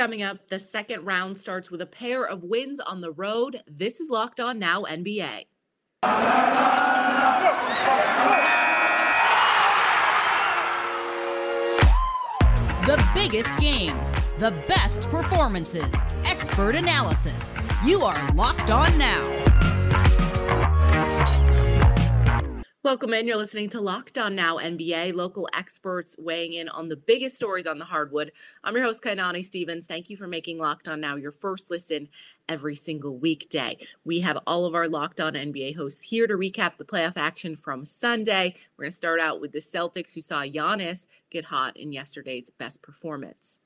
coming up. The second round starts with a pair of wins on the road. This is Locked On Now NBA. The biggest games, the best performances, expert analysis. You are Locked On Now. Welcome in. You're listening to Locked On Now NBA, local experts weighing in on the biggest stories on the hardwood. I'm your host, Kainani Stevens. Thank you for making Locked On Now your first listen every single weekday. We have all of our Locked On NBA hosts here to recap the playoff action from Sunday. We're going to start out with the Celtics, who saw Giannis get hot in yesterday's best performance.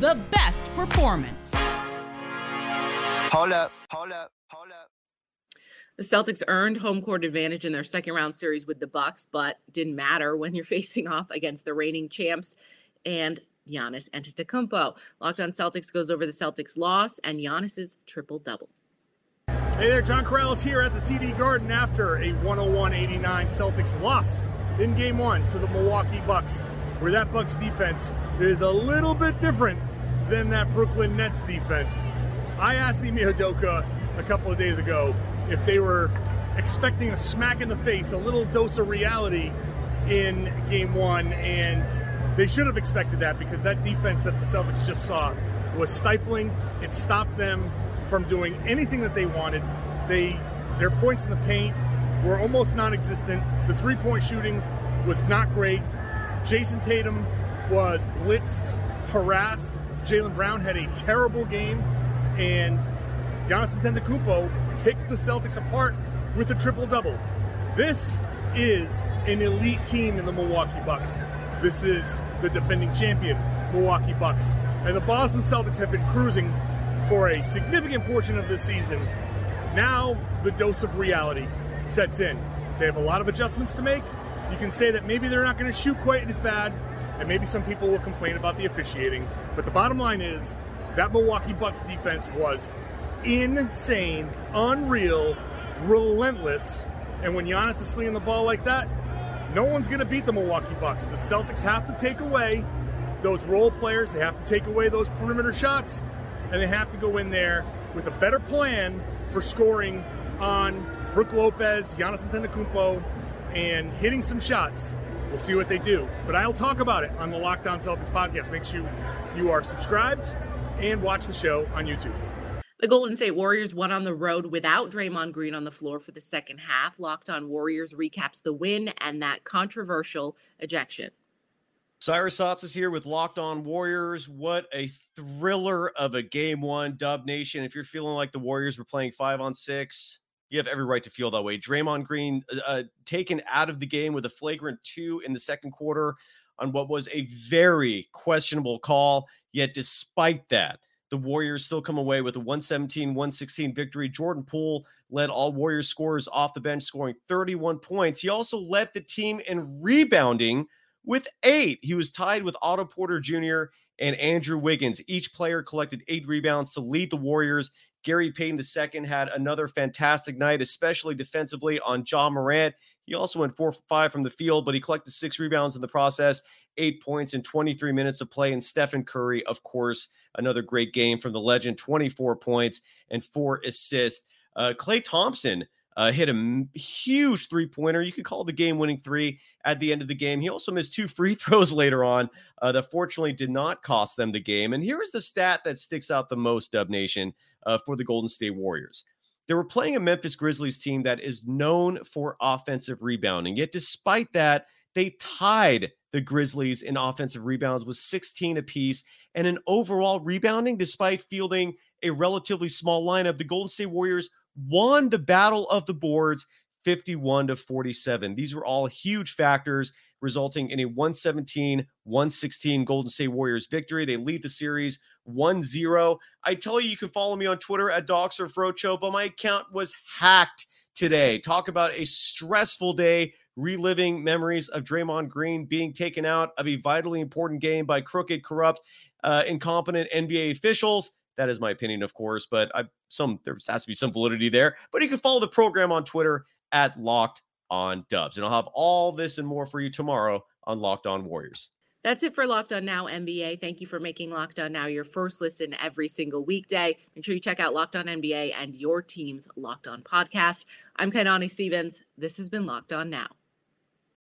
The best performance. Hold up, hold up, hold up. The Celtics earned home court advantage in their second round series with the Bucks, but didn't matter when you're facing off against the reigning champs and Giannis Antetokounmpo. Locked on Celtics goes over the Celtics loss and Giannis's triple double. Hey there, John Karalis here at the TD Garden after a 101-89 Celtics loss in Game One to the Milwaukee Bucks, where that Bucks defense is a little bit different than that Brooklyn Nets defense. I asked Ime Udoka a couple of days ago if they were expecting a smack in the face, a little dose of reality in game one, and they should have expected that because that defense that the Celtics just saw was stifling. It stopped them from doing anything that they wanted. They their points in the paint were almost non-existent. The three-point shooting was not great. Jayson Tatum was blitzed, harassed. Jaylen Brown had a terrible game, and Giannis Antetokounmpo picked the Celtics apart with a triple double. This is an elite team in the Milwaukee Bucks. This is the defending champion, Milwaukee Bucks. And the Boston Celtics have been cruising for a significant portion of this season. Now the dose of reality sets in. They have a lot of adjustments to make. You can say that maybe they're not going to shoot quite as bad, and maybe some people will complain about the officiating. But the bottom line is that Milwaukee Bucks defense was insane, unreal, relentless. And when Giannis is slinging the ball like that, no one's going to beat the Milwaukee Bucks. The Celtics have to take away those role players, they have to take away those perimeter shots, and they have to go in there with a better plan for scoring on Brook Lopez, Giannis Antetokounmpo, and hitting some shots. We'll see what they do. But I'll talk about it on the Locked On Celtics podcast. Make sure you are subscribed and watch the show on YouTube. The Golden State Warriors won on the road without Draymond Green on the floor for the second half. Locked on Warriors recaps the win and that controversial ejection. Cyrus Sots is here with Locked On Warriors. What a thriller of a game one, Dub Nation. If you're feeling like the Warriors were playing five on six, you have every right to feel that way. Draymond Green uh, uh taken out of the game with a flagrant two in the second quarter on what was a very questionable call. Yet, despite that, the Warriors still come away with a 117 116 victory. Jordan Poole led all Warriors scorers off the bench, scoring 31 points. He also led the team in rebounding with eight. He was tied with Otto Porter Jr. and Andrew Wiggins. Each player collected eight rebounds to lead the Warriors. Gary Payton II had another fantastic night, especially defensively on Ja Morant. He also went four for five from the field, but he collected six rebounds in the process, eight points in 23 minutes of play. And Stephen Curry, of course, Another great game from the legend, 24 points and four assists. Uh, Klay Thompson uh, hit a m- huge three pointer. You could call the game winning three at the end of the game. He also missed two free throws later on uh, that fortunately did not cost them the game. And here is the stat that sticks out the most, Dub Nation, uh, for the Golden State Warriors. They were playing a Memphis Grizzlies team that is known for offensive rebounding. Yet, despite that, they tied the Grizzlies in offensive rebounds with 16 apiece and an overall rebounding despite fielding a relatively small lineup. The Golden State Warriors won the battle of the boards 51 to 47. These were all huge factors resulting in a 117 116 Golden State Warriors victory. They lead the series 1 0. I tell you, you can follow me on Twitter at DogSurfRoadshow, but my account was hacked today. Talk about a stressful day reliving memories of Draymond Green being taken out of a vitally important game by crooked, corrupt, uh, incompetent NBA officials. That is my opinion, of course, but I some there has to be some validity there. But you can follow the program on Twitter at Locked On Dubs, and I'll have all this and more for you tomorrow on Locked On Warriors. That's it for Locked On Now NBA. Thank you for making Locked On Now your first listen every single weekday. Make sure you check out Locked On NBA and your team's Locked On podcast. I'm Kainani Stevens. This has been Locked On Now.